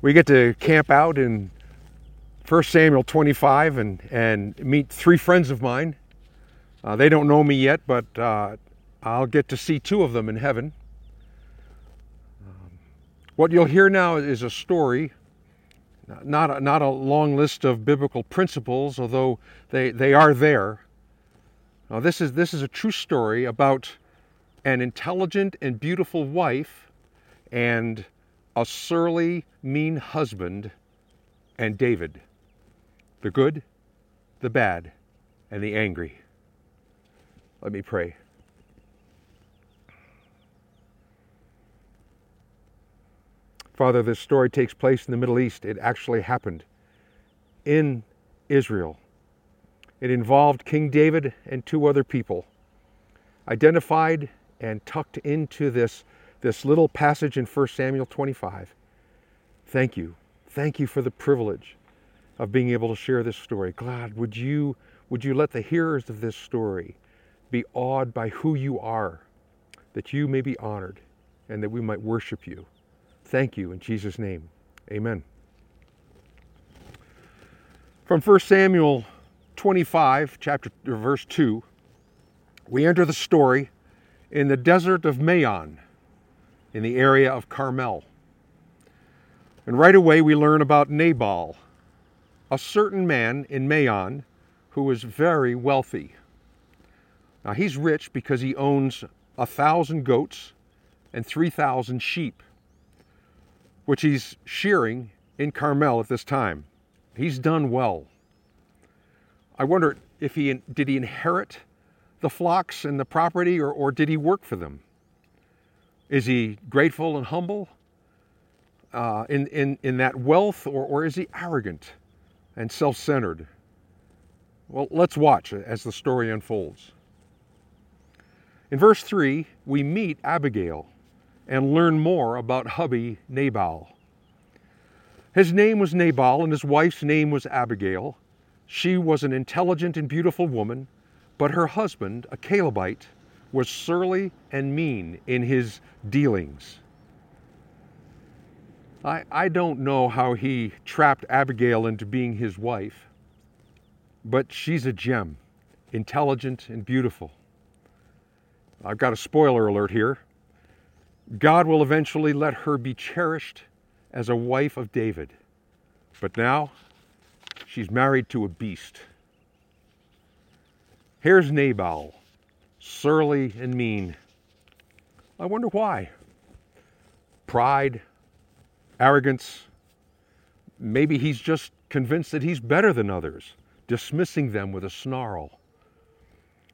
we get to camp out in 1 Samuel 25 and, and meet three friends of mine. Uh, they don't know me yet, but uh, I'll get to see two of them in heaven. Um, what you'll hear now is a story, not a, not a long list of biblical principles, although they, they are there. Now, this is, this is a true story about an intelligent and beautiful wife and a surly, mean husband and David. The good, the bad, and the angry. Let me pray. Father, this story takes place in the Middle East. It actually happened in Israel. It involved King David and two other people, identified and tucked into this, this little passage in 1 Samuel 25. Thank you. Thank you for the privilege of being able to share this story. God, would you, would you let the hearers of this story be awed by who you are, that you may be honored, and that we might worship you. Thank you in Jesus' name. Amen. From 1 Samuel 25, chapter verse 2, we enter the story in the desert of Maon, in the area of Carmel. And right away we learn about Nabal, a certain man in Maon who was very wealthy. Now he's rich because he owns a thousand goats and 3,000 sheep, which he's shearing in Carmel at this time. He's done well. I wonder if he did he inherit the flocks and the property, or, or did he work for them? Is he grateful and humble uh, in, in, in that wealth, or, or is he arrogant and self centered? Well, let's watch as the story unfolds. In verse 3, we meet Abigail and learn more about hubby Nabal. His name was Nabal, and his wife's name was Abigail. She was an intelligent and beautiful woman but her husband, a Calebite, was surly and mean in his dealings. I, I don't know how he trapped Abigail into being his wife, but she's a gem, intelligent and beautiful. I've got a spoiler alert here. God will eventually let her be cherished as a wife of David. But now, she's married to a beast. Here's Nabal, surly and mean. I wonder why. Pride, arrogance. Maybe he's just convinced that he's better than others, dismissing them with a snarl.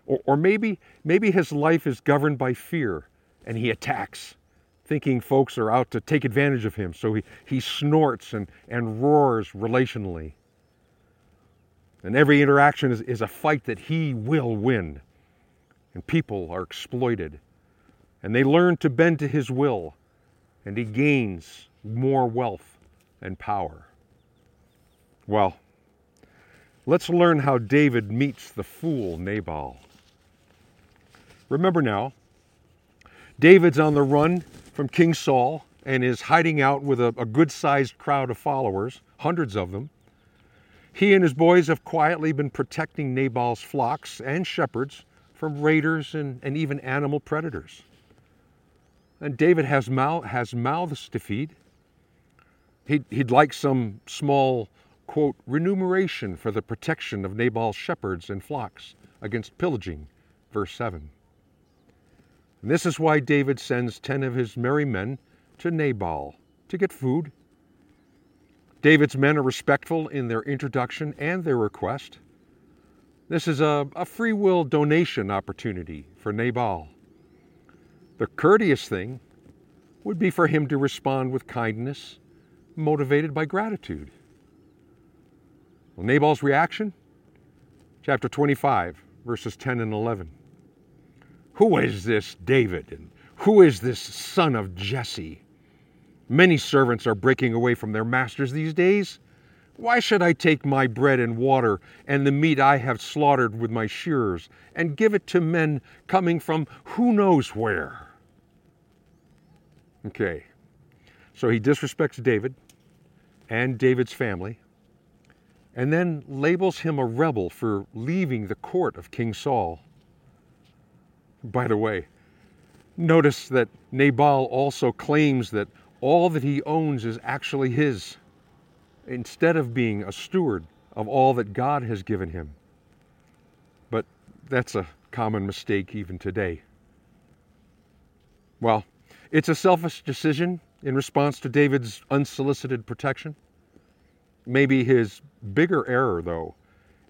Or, or maybe, maybe his life is governed by fear and he attacks, thinking folks are out to take advantage of him. So he, he snorts and, and roars relationally. And every interaction is, is a fight that he will win. And people are exploited. And they learn to bend to his will. And he gains more wealth and power. Well, let's learn how David meets the fool Nabal. Remember now, David's on the run from King Saul and is hiding out with a, a good sized crowd of followers, hundreds of them. He and his boys have quietly been protecting Nabal's flocks and shepherds from raiders and, and even animal predators. And David has, mouth, has mouths to feed. He'd, he'd like some small, quote, remuneration for the protection of Nabal's shepherds and flocks against pillaging, verse 7. And this is why David sends ten of his merry men to Nabal to get food David's men are respectful in their introduction and their request. This is a, a free will donation opportunity for Nabal. The courteous thing would be for him to respond with kindness, motivated by gratitude. Well, Nabal's reaction? Chapter 25, verses 10 and 11. Who is this David? And who is this son of Jesse? Many servants are breaking away from their masters these days. Why should I take my bread and water and the meat I have slaughtered with my shears and give it to men coming from who knows where? Okay, so he disrespects David, and David's family, and then labels him a rebel for leaving the court of King Saul. By the way, notice that Nabal also claims that all that he owns is actually his, instead of being a steward of all that God has given him. But that's a common mistake even today. Well, it's a selfish decision in response to David's unsolicited protection. Maybe his bigger error, though,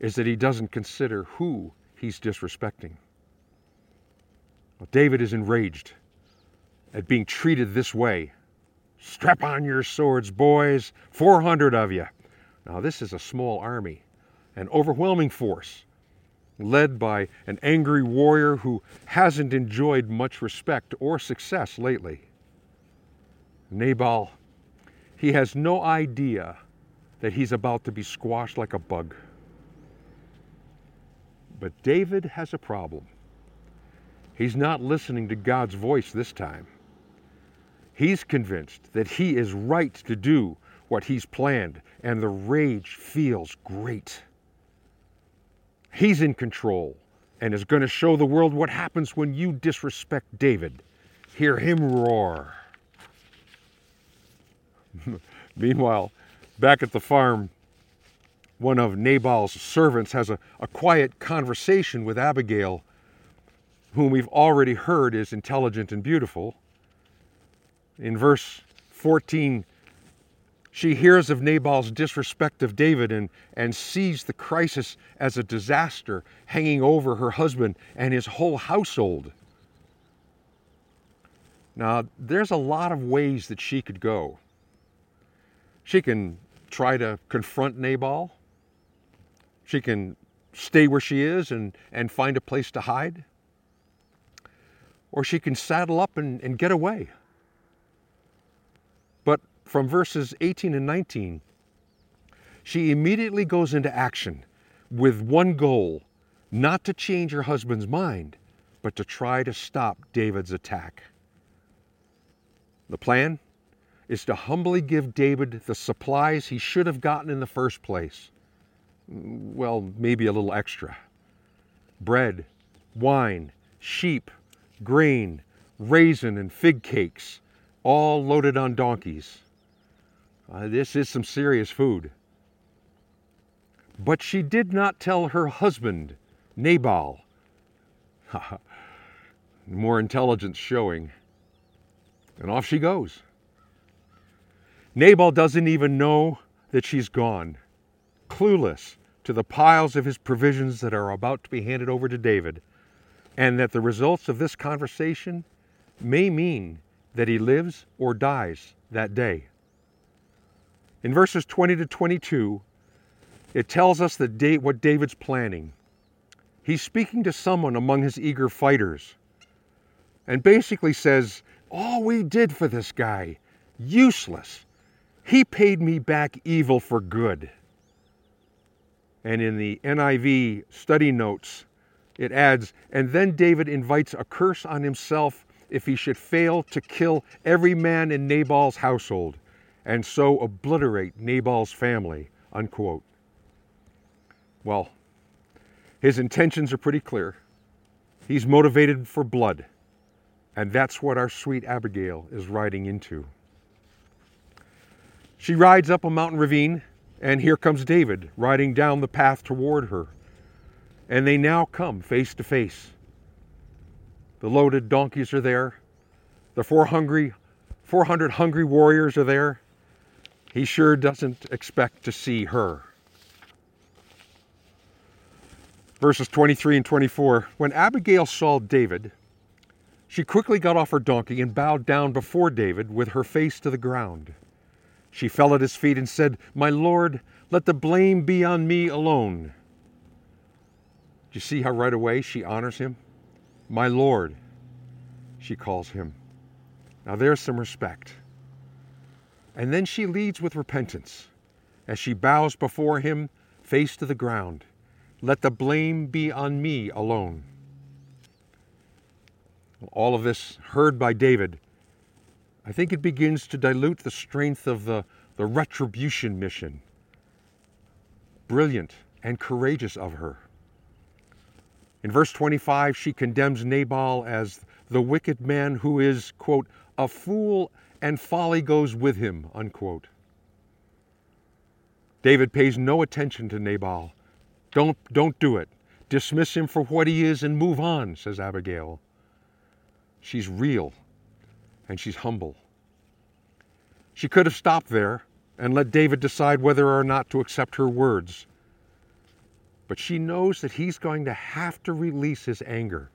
is that he doesn't consider who he's disrespecting. Well, David is enraged at being treated this way. Strap on your swords, boys, 400 of you. Now, this is a small army, an overwhelming force, led by an angry warrior who hasn't enjoyed much respect or success lately. Nabal, he has no idea that he's about to be squashed like a bug. But David has a problem. He's not listening to God's voice this time. He's convinced that he is right to do what he's planned, and the rage feels great. He's in control and is going to show the world what happens when you disrespect David. Hear him roar. Meanwhile, back at the farm, one of Nabal's servants has a, a quiet conversation with Abigail, whom we've already heard is intelligent and beautiful. In verse 14, she hears of Nabal's disrespect of David and, and sees the crisis as a disaster hanging over her husband and his whole household. Now, there's a lot of ways that she could go. She can try to confront Nabal. She can stay where she is and, and find a place to hide. Or she can saddle up and, and get away. But from verses 18 and 19, she immediately goes into action with one goal not to change her husband's mind, but to try to stop David's attack. The plan is to humbly give David the supplies he should have gotten in the first place. Well, maybe a little extra bread, wine, sheep, grain, raisin, and fig cakes, all loaded on donkeys. Uh, this is some serious food. But she did not tell her husband, Nabal. More intelligence showing. And off she goes. Nabal doesn't even know that she's gone, clueless to the piles of his provisions that are about to be handed over to David, and that the results of this conversation may mean that he lives or dies that day. In verses 20 to 22, it tells us what David's planning. He's speaking to someone among his eager fighters and basically says, All we did for this guy, useless. He paid me back evil for good. And in the NIV study notes, it adds, and then David invites a curse on himself if he should fail to kill every man in Nabal's household and so obliterate Nabal's family. Unquote. Well, his intentions are pretty clear. He's motivated for blood, and that's what our sweet Abigail is riding into. She rides up a mountain ravine, and here comes David riding down the path toward her. And they now come face to face. The loaded donkeys are there. The four hungry, 400 hungry warriors are there. He sure doesn't expect to see her. Verses 23 and 24 When Abigail saw David, she quickly got off her donkey and bowed down before David with her face to the ground. She fell at his feet and said, My Lord, let the blame be on me alone. Do you see how right away she honors him? My Lord, she calls him. Now there's some respect. And then she leads with repentance as she bows before him, face to the ground. Let the blame be on me alone. All of this heard by David I think it begins to dilute the strength of the the retribution mission. Brilliant and courageous of her. In verse 25, she condemns Nabal as the wicked man who is, quote, a fool and folly goes with him, unquote. David pays no attention to Nabal. Don't, don't do it. Dismiss him for what he is and move on, says Abigail. She's real and she's humble. She could have stopped there and let David decide whether or not to accept her words. But she knows that he's going to have to release his anger,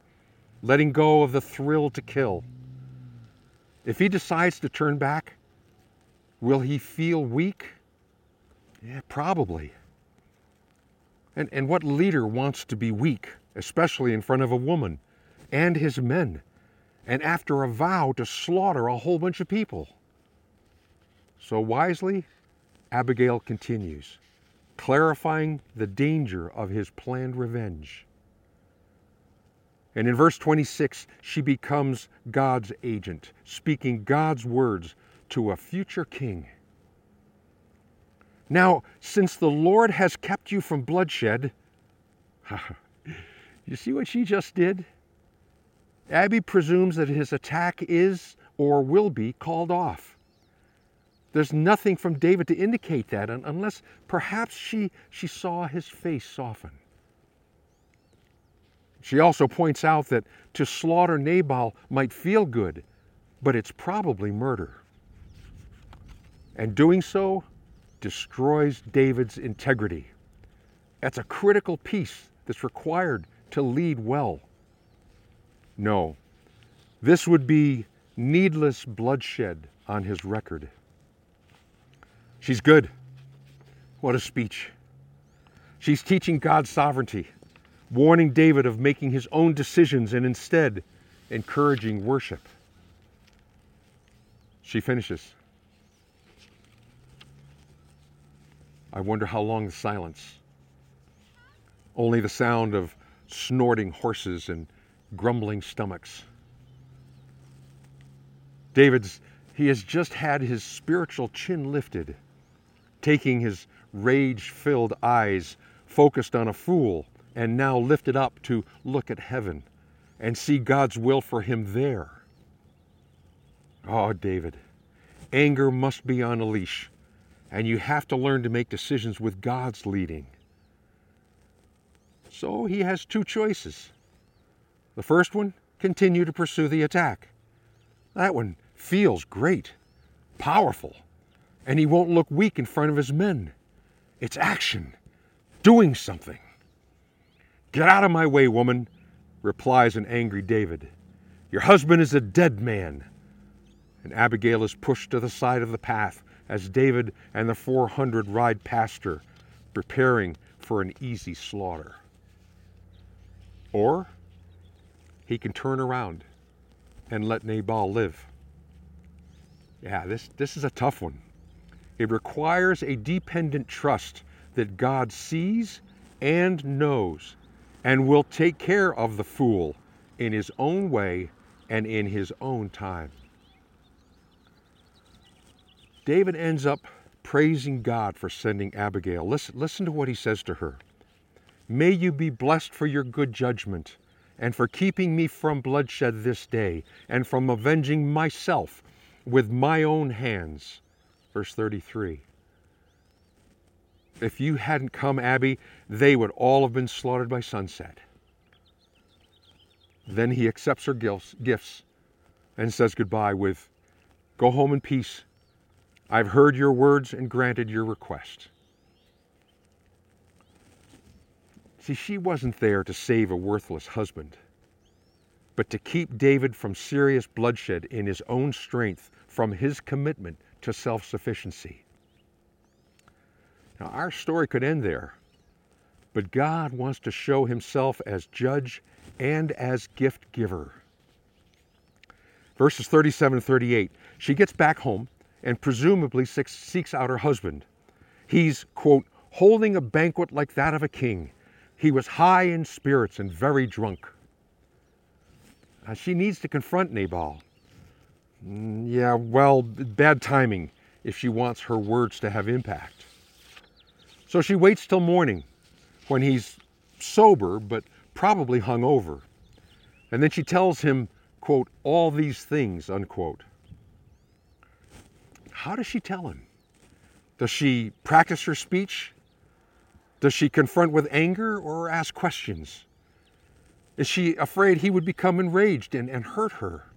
letting go of the thrill to kill. If he decides to turn back, will he feel weak? Yeah, probably. And, and what leader wants to be weak, especially in front of a woman and his men, and after a vow to slaughter a whole bunch of people? So wisely, Abigail continues, clarifying the danger of his planned revenge. And in verse 26, she becomes God's agent, speaking God's words to a future king. Now, since the Lord has kept you from bloodshed, you see what she just did? Abby presumes that his attack is or will be called off. There's nothing from David to indicate that, unless perhaps she, she saw his face soften. She also points out that to slaughter Nabal might feel good, but it's probably murder. And doing so destroys David's integrity. That's a critical piece that's required to lead well. No, this would be needless bloodshed on his record. She's good. What a speech. She's teaching God's sovereignty, warning David of making his own decisions and instead encouraging worship. She finishes. I wonder how long the silence. Only the sound of snorting horses and grumbling stomachs. David's, he has just had his spiritual chin lifted taking his rage filled eyes focused on a fool and now lifted up to look at heaven and see God's will for him there. Oh, David, anger must be on a leash, and you have to learn to make decisions with God's leading. So he has two choices. The first one, continue to pursue the attack. That one feels great, powerful and he won't look weak in front of his men. It's action, doing something. Get out of my way, woman, replies an angry David. Your husband is a dead man. And Abigail is pushed to the side of the path as David and the 400 ride past her, preparing for an easy slaughter. Or he can turn around and let Nabal live. Yeah, this, this is a tough one. It requires a dependent trust that God sees and knows and will take care of the fool in his own way and in his own time. David ends up praising God for sending Abigail. Listen, listen to what he says to her. May you be blessed for your good judgment and for keeping me from bloodshed this day and from avenging myself with my own hands. Verse 33. If you hadn't come, Abby, they would all have been slaughtered by sunset. Then he accepts her gifts and says goodbye with, Go home in peace. I've heard your words and granted your request. See, she wasn't there to save a worthless husband, but to keep David from serious bloodshed in his own strength from his commitment to self sufficiency. Now, our story could end there, but God wants to show himself as judge and as gift giver. Verses 37 and 38 she gets back home and presumably seeks out her husband. He's, quote, holding a banquet like that of a king. He was high in spirits and very drunk. Now, she needs to confront Nabal. Mm, yeah, well, bad timing. if she wants her words to have impact. So she waits till morning when he's sober but probably hungover. And then she tells him, quote, all these things, unquote. How does she tell him? Does she practice her speech? Does she confront with anger or ask questions? Is she afraid he would become enraged and, and hurt her?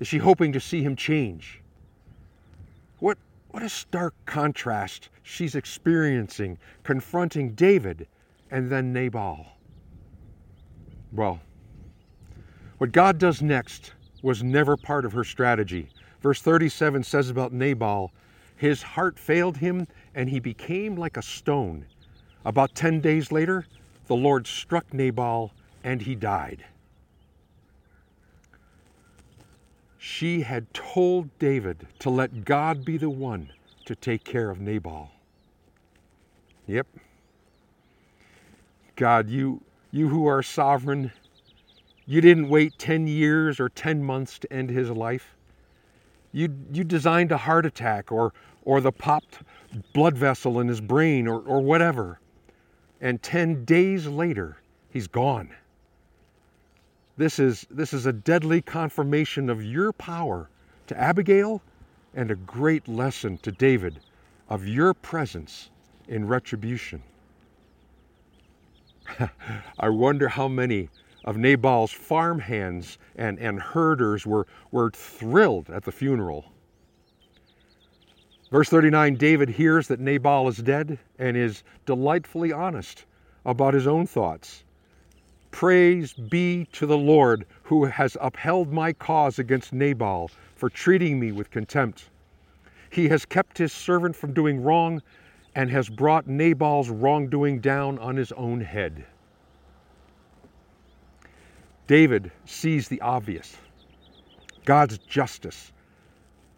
Is she hoping to see him change? What, what a stark contrast she's experiencing confronting David and then Nabal. Well, what God does next was never part of her strategy. Verse 37 says about Nabal, his heart failed him and he became like a stone. About 10 days later, the Lord struck Nabal and he died. She had told David to let God be the one to take care of Nabal. Yep. God, you you who are sovereign, you didn't wait 10 years or 10 months to end his life. You, you designed a heart attack or, or the popped blood vessel in his brain or, or whatever. And 10 days later, he's gone. This is, this is a deadly confirmation of your power to Abigail and a great lesson to David of your presence in retribution. I wonder how many of Nabal's farmhands and, and herders were, were thrilled at the funeral. Verse 39 David hears that Nabal is dead and is delightfully honest about his own thoughts. Praise be to the Lord who has upheld my cause against Nabal for treating me with contempt. He has kept his servant from doing wrong and has brought Nabal's wrongdoing down on his own head. David sees the obvious God's justice,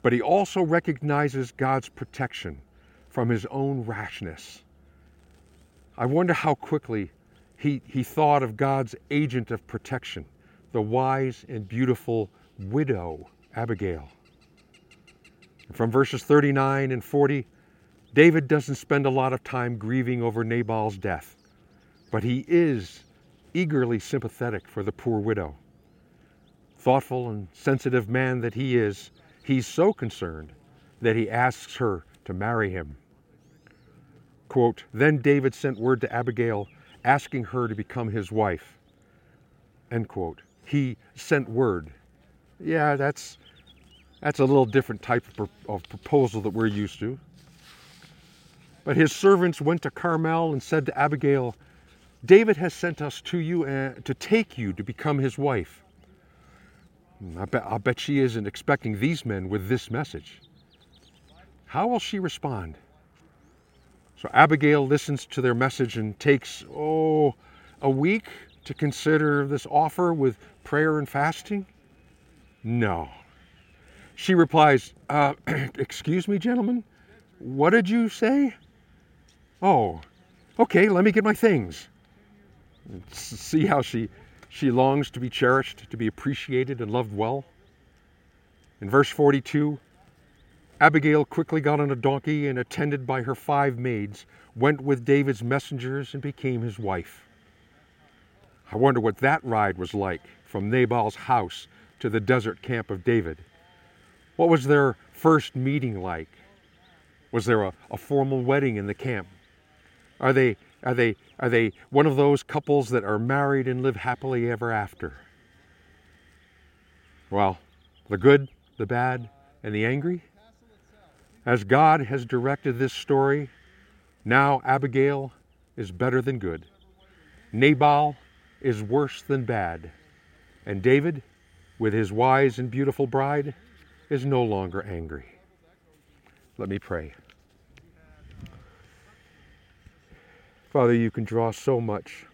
but he also recognizes God's protection from his own rashness. I wonder how quickly he, he thought of God's agent of protection, the wise and beautiful widow Abigail. From verses 39 and 40, David doesn't spend a lot of time grieving over Nabal's death, but he is eagerly sympathetic for the poor widow. Thoughtful and sensitive man that he is, he's so concerned that he asks her to marry him. Quote, then David sent word to Abigail asking her to become his wife. End quote. He sent word. Yeah, that's that's a little different type of, of proposal that we're used to. But his servants went to Carmel and said to Abigail, David has sent us to you uh, to take you to become his wife. Hmm, I bet, I bet she isn't expecting these men with this message. How will she respond? So Abigail listens to their message and takes, oh, a week to consider this offer with prayer and fasting? No. She replies, uh, Excuse me, gentlemen, what did you say? Oh, okay, let me get my things. See how she, she longs to be cherished, to be appreciated and loved well? In verse 42, Abigail quickly got on a donkey and, attended by her five maids, went with David's messengers and became his wife. I wonder what that ride was like from Nabal's house to the desert camp of David. What was their first meeting like? Was there a, a formal wedding in the camp? Are they are they are they one of those couples that are married and live happily ever after? Well, the good, the bad, and the angry? As God has directed this story, now Abigail is better than good. Nabal is worse than bad. And David, with his wise and beautiful bride, is no longer angry. Let me pray. Father, you can draw so much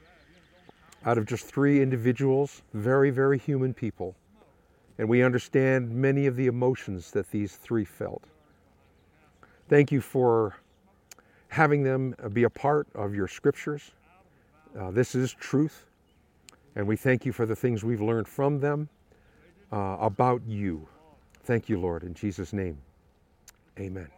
out of just three individuals, very, very human people. And we understand many of the emotions that these three felt. Thank you for having them be a part of your scriptures. Uh, this is truth. And we thank you for the things we've learned from them uh, about you. Thank you, Lord, in Jesus' name. Amen.